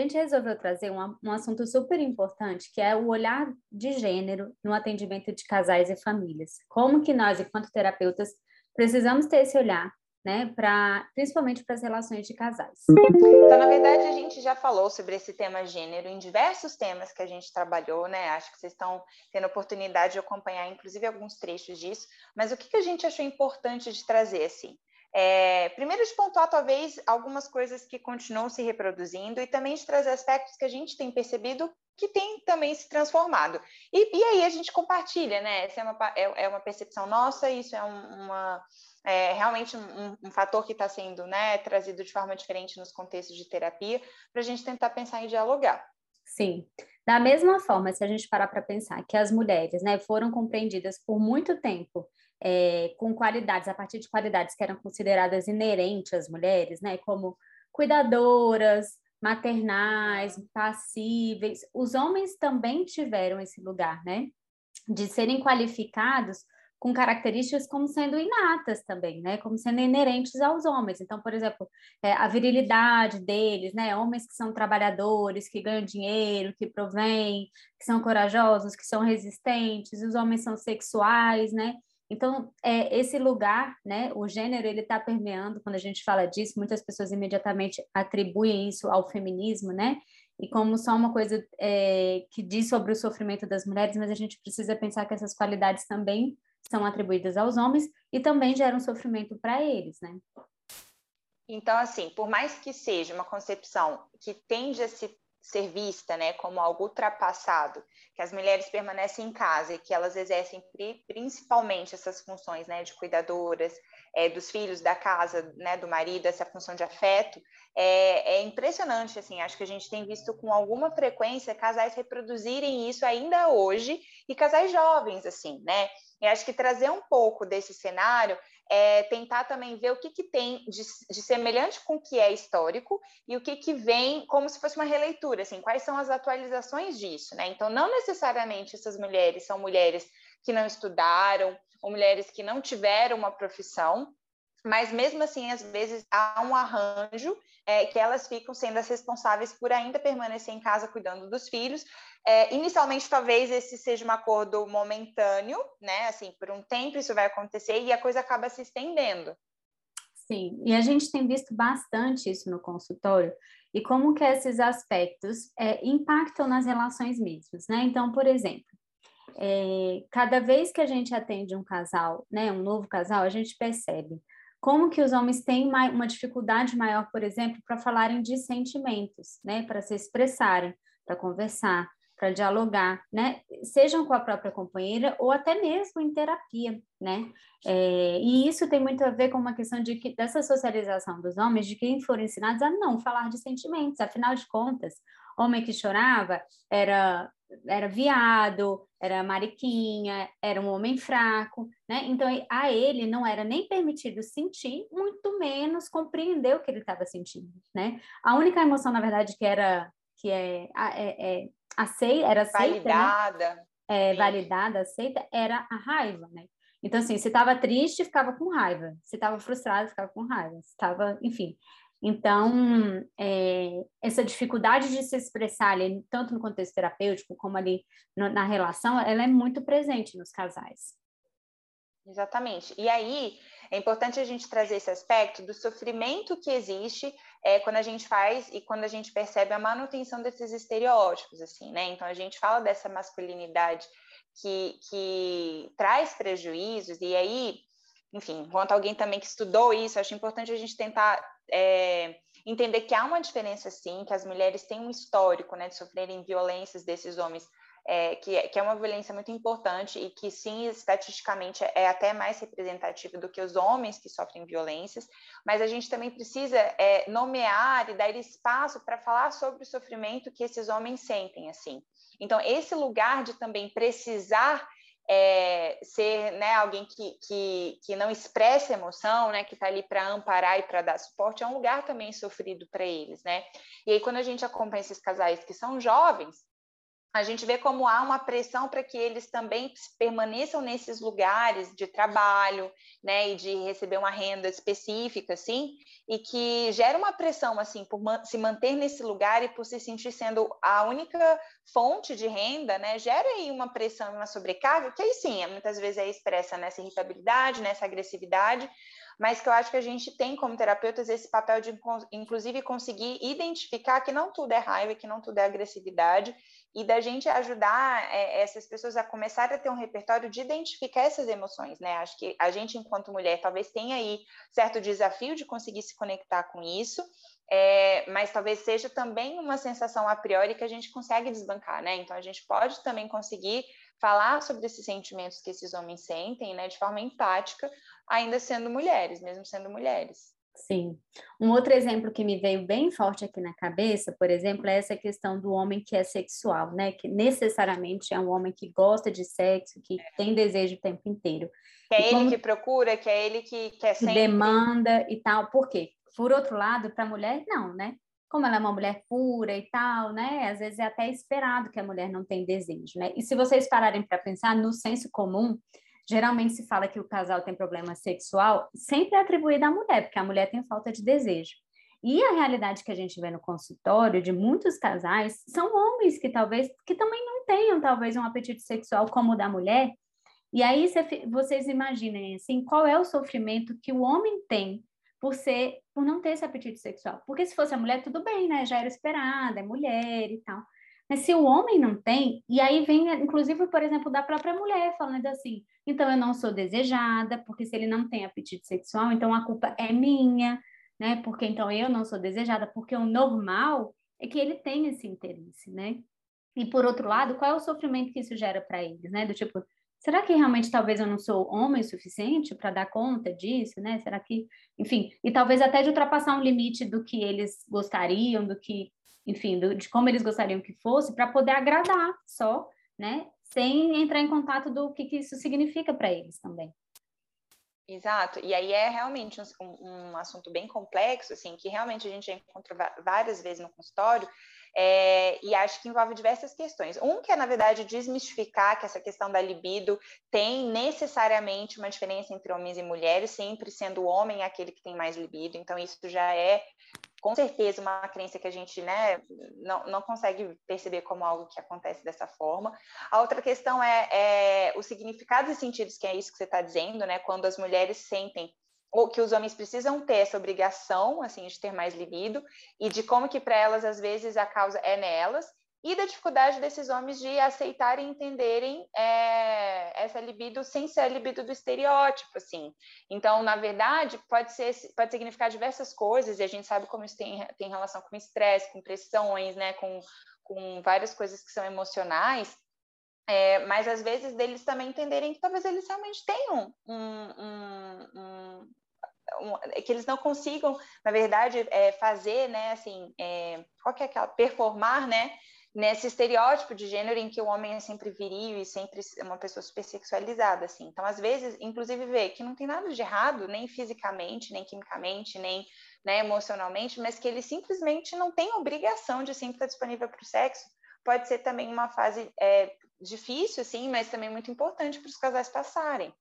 gente resolveu trazer um, um assunto super importante, que é o olhar de gênero no atendimento de casais e famílias. Como que nós, enquanto terapeutas, precisamos ter esse olhar né, para principalmente para as relações de casais. Então, na verdade, a gente já falou sobre esse tema gênero em diversos temas que a gente trabalhou, né? Acho que vocês estão tendo oportunidade de acompanhar, inclusive, alguns trechos disso. Mas o que, que a gente achou importante de trazer, assim? É, primeiro, de pontuar, talvez, algumas coisas que continuam se reproduzindo e também de trazer aspectos que a gente tem percebido que tem também se transformado. E, e aí a gente compartilha, né? Essa é uma, é, é uma percepção nossa, isso é um, uma é realmente um, um fator que está sendo né, trazido de forma diferente nos contextos de terapia, para a gente tentar pensar em dialogar. Sim. Da mesma forma, se a gente parar para pensar que as mulheres né, foram compreendidas por muito tempo é, com qualidades, a partir de qualidades que eram consideradas inerentes às mulheres, né, como cuidadoras, maternais, passíveis, os homens também tiveram esse lugar, né, de serem qualificados com características como sendo inatas também, né? Como sendo inerentes aos homens. Então, por exemplo, é, a virilidade deles, né? Homens que são trabalhadores, que ganham dinheiro, que provêm, que são corajosos, que são resistentes. Os homens são sexuais, né? Então, é, esse lugar, né, o gênero, ele está permeando, quando a gente fala disso, muitas pessoas imediatamente atribuem isso ao feminismo, né, e como só uma coisa é, que diz sobre o sofrimento das mulheres, mas a gente precisa pensar que essas qualidades também são atribuídas aos homens e também geram sofrimento para eles, né? Então, assim, por mais que seja uma concepção que tende a se ser vista né, como algo ultrapassado, que as mulheres permanecem em casa e que elas exercem principalmente essas funções né, de cuidadoras, é, dos filhos, da casa, né, do marido, essa função de afeto, é, é, impressionante, assim, acho que a gente tem visto com alguma frequência casais reproduzirem isso ainda hoje, e casais jovens, assim, né, e acho que trazer um pouco desse cenário é tentar também ver o que, que tem de, de semelhante com o que é histórico e o que, que vem como se fosse uma releitura, assim, quais são as atualizações disso, né? Então, não necessariamente essas mulheres são mulheres que não estudaram ou mulheres que não tiveram uma profissão, mas mesmo assim, às vezes há um arranjo é, que elas ficam sendo as responsáveis por ainda permanecer em casa cuidando dos filhos. É, inicialmente, talvez esse seja um acordo momentâneo, né? Assim, por um tempo isso vai acontecer e a coisa acaba se estendendo. Sim, e a gente tem visto bastante isso no consultório e como que esses aspectos é, impactam nas relações mesmas, né? Então, por exemplo, é, cada vez que a gente atende um casal, né, um novo casal, a gente percebe como que os homens têm uma dificuldade maior, por exemplo, para falarem de sentimentos, né? Para se expressarem, para conversar, para dialogar, né? Sejam com a própria companheira ou até mesmo em terapia, né? É, e isso tem muito a ver com uma questão de que dessa socialização dos homens, de quem foram ensinados a não falar de sentimentos. Afinal de contas, homem que chorava era era viado, era mariquinha, era um homem fraco, né? Então a ele não era nem permitido sentir, muito menos compreender o que ele estava sentindo, né? A única emoção, na verdade, que era que é, é, é aceita, era aceita, né? validada, né? é, validada, aceita, era a raiva, né? Então assim, se estava triste, ficava com raiva, se estava frustrado, ficava com raiva, se estava, enfim, então, é, essa dificuldade de se expressar ali, tanto no contexto terapêutico como ali no, na relação, ela é muito presente nos casais. Exatamente. E aí, é importante a gente trazer esse aspecto do sofrimento que existe é, quando a gente faz e quando a gente percebe a manutenção desses estereótipos, assim, né? Então, a gente fala dessa masculinidade que, que traz prejuízos, e aí, enfim, enquanto alguém também que estudou isso, acho importante a gente tentar é, entender que há uma diferença, sim, que as mulheres têm um histórico né, de sofrerem violências desses homens, é, que, é, que é uma violência muito importante e que, sim, estatisticamente é até mais representativa do que os homens que sofrem violências, mas a gente também precisa é, nomear e dar espaço para falar sobre o sofrimento que esses homens sentem, assim. Então, esse lugar de também precisar é, ser né, alguém que, que, que não expressa emoção, né, que está ali para amparar e para dar suporte, é um lugar também sofrido para eles, né? E aí, quando a gente acompanha esses casais que são jovens, a gente vê como há uma pressão para que eles também permaneçam nesses lugares de trabalho, né, e de receber uma renda específica, assim, e que gera uma pressão, assim, por se manter nesse lugar e por se sentir sendo a única fonte de renda, né, gera aí uma pressão uma sobrecarga, que aí sim, muitas vezes é expressa nessa irritabilidade, nessa agressividade, mas que eu acho que a gente tem como terapeutas esse papel de, inclusive, conseguir identificar que não tudo é raiva, que não tudo é agressividade, e da gente ajudar é, essas pessoas a começar a ter um repertório de identificar essas emoções, né? Acho que a gente, enquanto mulher, talvez tenha aí certo desafio de conseguir se conectar com isso, é, mas talvez seja também uma sensação a priori que a gente consegue desbancar, né? Então a gente pode também conseguir falar sobre esses sentimentos que esses homens sentem, né, de forma empática, ainda sendo mulheres, mesmo sendo mulheres. Sim. Um outro exemplo que me veio bem forte aqui na cabeça, por exemplo, é essa questão do homem que é sexual, né? Que necessariamente é um homem que gosta de sexo, que é. tem desejo o tempo inteiro. Que é e ele que procura, que é ele que quer sempre... demanda e tal. Por quê? Por outro lado, para a mulher, não, né? Como ela é uma mulher pura e tal, né? Às vezes é até esperado que a mulher não tenha desejo, né? E se vocês pararem para pensar no senso comum, geralmente se fala que o casal tem problema sexual, sempre é atribuído à mulher, porque a mulher tem falta de desejo. E a realidade que a gente vê no consultório de muitos casais são homens que talvez que também não tenham talvez um apetite sexual como o da mulher. E aí vocês imaginem assim, qual é o sofrimento que o homem tem por ser por não ter esse apetite sexual? Porque se fosse a mulher tudo bem, né? Já era esperada, é mulher e tal. Mas se o homem não tem, e aí vem, inclusive, por exemplo, da própria mulher, falando assim: então eu não sou desejada, porque se ele não tem apetite sexual, então a culpa é minha, né? Porque então eu não sou desejada, porque o normal é que ele tem esse interesse, né? E por outro lado, qual é o sofrimento que isso gera para eles, né? Do tipo, será que realmente talvez eu não sou homem suficiente para dar conta disso, né? Será que, enfim, e talvez até de ultrapassar um limite do que eles gostariam, do que enfim, do, de como eles gostariam que fosse, para poder agradar só, né? Sem entrar em contato do que, que isso significa para eles também. Exato, e aí é realmente um, um, assunto bem complexo, assim, que realmente a gente já encontra várias vezes no consultório, é, e acho que envolve diversas questões. Um que é, na verdade, desmistificar que essa questão da libido tem necessariamente uma diferença entre homens e mulheres, sempre sendo o homem aquele que tem mais libido, então isso já é com certeza uma crença que a gente né, não, não consegue perceber como algo que acontece dessa forma. A outra questão é, é os significados e sentidos, que é isso que você está dizendo, né? Quando as mulheres sentem ou que os homens precisam ter essa obrigação, assim, de ter mais libido, e de como que para elas, às vezes, a causa é nelas, e da dificuldade desses homens de aceitarem e entenderem é, essa libido sem ser a libido do estereótipo, assim. Então, na verdade, pode ser pode significar diversas coisas, e a gente sabe como isso tem, tem relação com estresse, com pressões, né, com, com várias coisas que são emocionais, é, mas às vezes deles também entenderem que talvez eles realmente tenham um, um, um, um, que eles não consigam, na verdade, é, fazer, né, assim, é, qual que é aquela, performar, né, nesse estereótipo de gênero em que o homem é sempre viril e sempre uma pessoa super sexualizada, assim. Então, às vezes, inclusive, vê que não tem nada de errado, nem fisicamente, nem quimicamente, nem né, emocionalmente, mas que ele simplesmente não tem obrigação de sempre estar disponível para o sexo. Pode ser também uma fase é, difícil, sim, mas também muito importante para os casais passarem.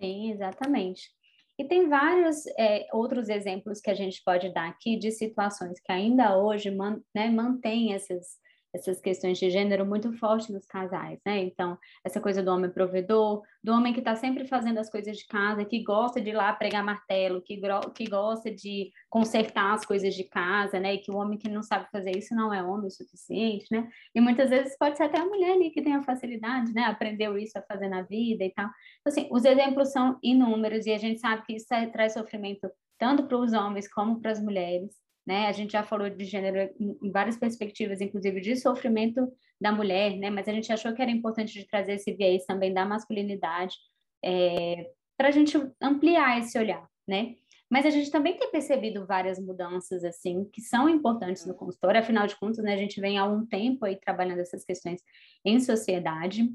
Sim, exatamente. E tem vários é, outros exemplos que a gente pode dar aqui de situações que ainda hoje man, né, mantêm essas, essas questões de gênero muito forte nos casais, né? Então, essa coisa do homem provedor, do homem que está sempre fazendo as coisas de casa, que gosta de ir lá pregar martelo, que, que gosta de consertar as coisas de casa, né? E que o homem que não sabe fazer isso não é homem o suficiente, né? E muitas vezes pode ser até a mulher ali que tem a facilidade, né? Aprendeu isso a fazer na vida e tal. Então, assim, os exemplos são inúmeros e a gente sabe que isso traz sofrimento tanto para os homens como para as mulheres né? A gente já falou de gênero em várias perspectivas, inclusive de sofrimento da mulher, né? Mas a gente achou que era importante de trazer esse viés também da masculinidade é, para a gente ampliar esse olhar, né? Mas a gente também tem percebido várias mudanças, assim, que são importantes no consultório, afinal de contas, né, a gente vem há um tempo aí trabalhando essas questões em sociedade,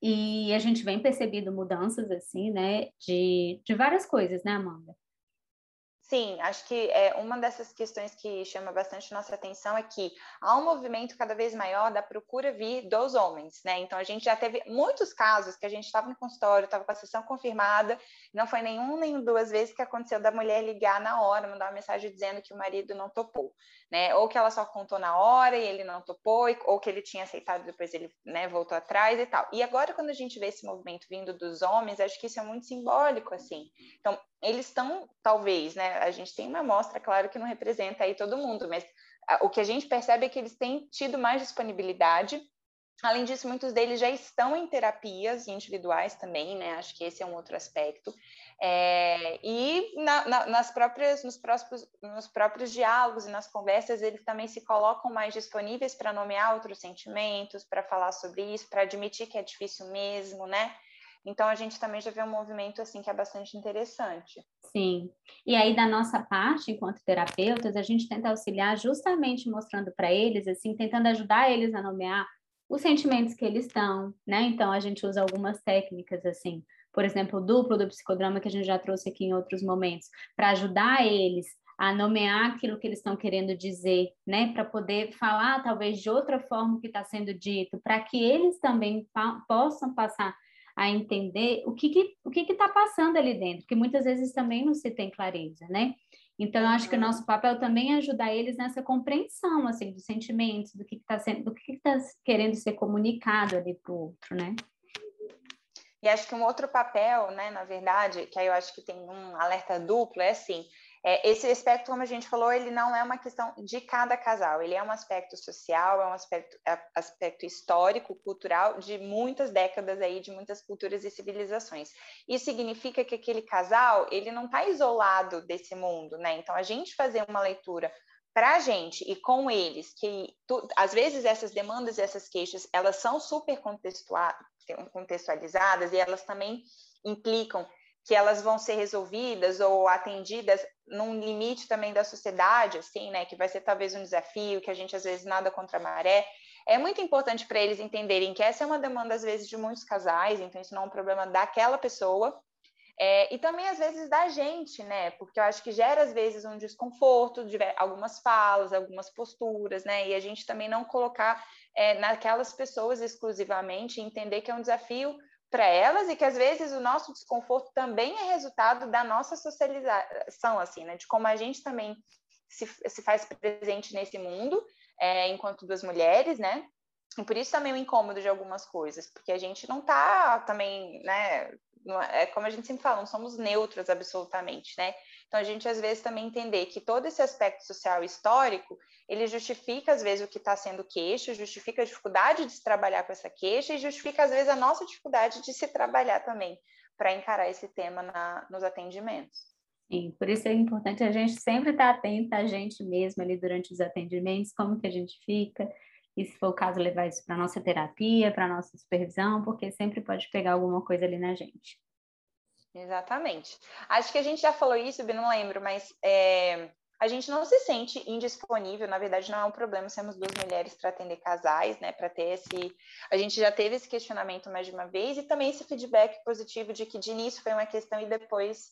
e a gente vem percebendo mudanças, assim, né, de, de várias coisas, né, Amanda? Sim, acho que é, uma dessas questões que chama bastante nossa atenção é que há um movimento cada vez maior da procura vir dos homens, né? Então a gente já teve muitos casos que a gente estava no consultório, estava com a sessão confirmada, não foi nenhum nem duas vezes que aconteceu da mulher ligar na hora, mandar uma mensagem dizendo que o marido não topou, né? Ou que ela só contou na hora e ele não topou, ou que ele tinha aceitado depois ele né, voltou atrás e tal. E agora quando a gente vê esse movimento vindo dos homens, acho que isso é muito simbólico, assim. Então eles estão, talvez, né? A gente tem uma amostra, claro que não representa aí todo mundo, mas o que a gente percebe é que eles têm tido mais disponibilidade. Além disso, muitos deles já estão em terapias individuais também, né? Acho que esse é um outro aspecto. É, e na, na, nas próprias, nos, próprios, nos próprios diálogos e nas conversas, eles também se colocam mais disponíveis para nomear outros sentimentos, para falar sobre isso, para admitir que é difícil mesmo, né? Então a gente também já vê um movimento assim que é bastante interessante. Sim. E aí da nossa parte, enquanto terapeutas, a gente tenta auxiliar justamente mostrando para eles assim, tentando ajudar eles a nomear os sentimentos que eles estão, né? Então a gente usa algumas técnicas assim, por exemplo, o duplo do psicodrama que a gente já trouxe aqui em outros momentos, para ajudar eles a nomear aquilo que eles estão querendo dizer, né, para poder falar talvez de outra forma que está sendo dito, para que eles também possam passar a entender o que que, o que está passando ali dentro, que muitas vezes também não se tem clareza, né? Então, eu acho que o nosso papel também é ajudar eles nessa compreensão, assim, dos sentimentos, do que está sendo, do que está querendo ser comunicado ali para o outro, né? E acho que um outro papel, né, na verdade, que aí eu acho que tem um alerta duplo, é assim, é, esse aspecto, como a gente falou, ele não é uma questão de cada casal, ele é um aspecto social, é um aspecto, é, aspecto histórico, cultural, de muitas décadas aí, de muitas culturas e civilizações. Isso significa que aquele casal, ele não está isolado desse mundo, né? Então, a gente fazer uma leitura para a gente e com eles, que tu, às vezes essas demandas e essas queixas, elas são super contextualizadas e elas também implicam que elas vão ser resolvidas ou atendidas num limite também da sociedade, assim, né, que vai ser talvez um desafio, que a gente às vezes nada contra a maré. É muito importante para eles entenderem que essa é uma demanda às vezes de muitos casais, então isso não é um problema daquela pessoa, é, e também às vezes da gente, né? Porque eu acho que gera às vezes um desconforto de algumas falas, algumas posturas, né? E a gente também não colocar é, naquelas pessoas exclusivamente, entender que é um desafio para elas e que às vezes o nosso desconforto também é resultado da nossa socialização, assim, né? De como a gente também se, se faz presente nesse mundo é, enquanto duas mulheres, né? E por isso também o incômodo de algumas coisas, porque a gente não está também, né? É como a gente sempre fala, não somos neutras absolutamente, né? Então a gente às vezes também entender que todo esse aspecto social histórico ele justifica, às vezes, o que está sendo queixa, justifica a dificuldade de se trabalhar com essa queixa e justifica, às vezes, a nossa dificuldade de se trabalhar também para encarar esse tema na, nos atendimentos. Sim, por isso é importante a gente sempre estar tá a gente mesmo ali durante os atendimentos, como que a gente fica, e se for o caso, levar isso para nossa terapia, para nossa supervisão, porque sempre pode pegar alguma coisa ali na gente. Exatamente. Acho que a gente já falou isso, eu não lembro, mas é, a gente não se sente indisponível, na verdade não é um problema sermos duas mulheres para atender casais, né, para ter esse, a gente já teve esse questionamento mais de uma vez e também esse feedback positivo de que de início foi uma questão e depois,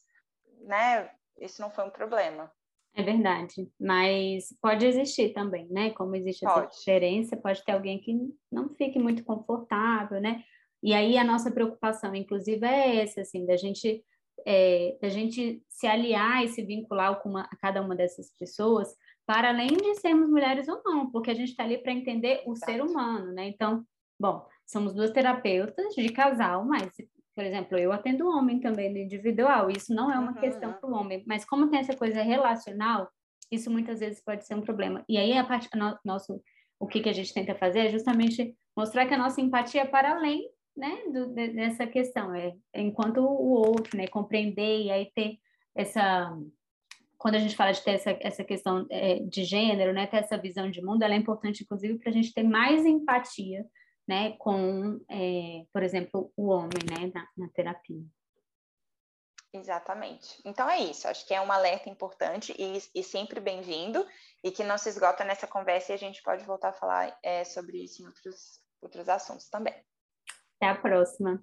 né, isso não foi um problema. É verdade, mas pode existir também, né? Como existe essa pode. diferença, pode ter alguém que não fique muito confortável, né? E aí a nossa preocupação, inclusive, é essa, assim, da gente é, da gente se aliar e se vincular com uma, a cada uma dessas pessoas, para além de sermos mulheres ou não, porque a gente está ali para entender o Exato. ser humano, né? Então, bom, somos duas terapeutas de casal, mas, por exemplo, eu atendo homem também no individual, isso não é uma uhum. questão para o homem, mas como tem essa coisa relacional, isso muitas vezes pode ser um problema. E aí, a parte, no, nosso, o que, que a gente tenta fazer é justamente mostrar que a nossa empatia é para além né, do, dessa questão, é, enquanto o outro, né, compreender e aí ter essa, quando a gente fala de ter essa, essa questão é, de gênero, né, ter essa visão de mundo, ela é importante, inclusive, para a gente ter mais empatia, né, com, é, por exemplo, o homem, né, na, na terapia. Exatamente. Então é isso. Acho que é um alerta importante e, e sempre bem-vindo e que não se esgota nessa conversa e a gente pode voltar a falar é, sobre isso em outros, outros assuntos também. Até a próxima.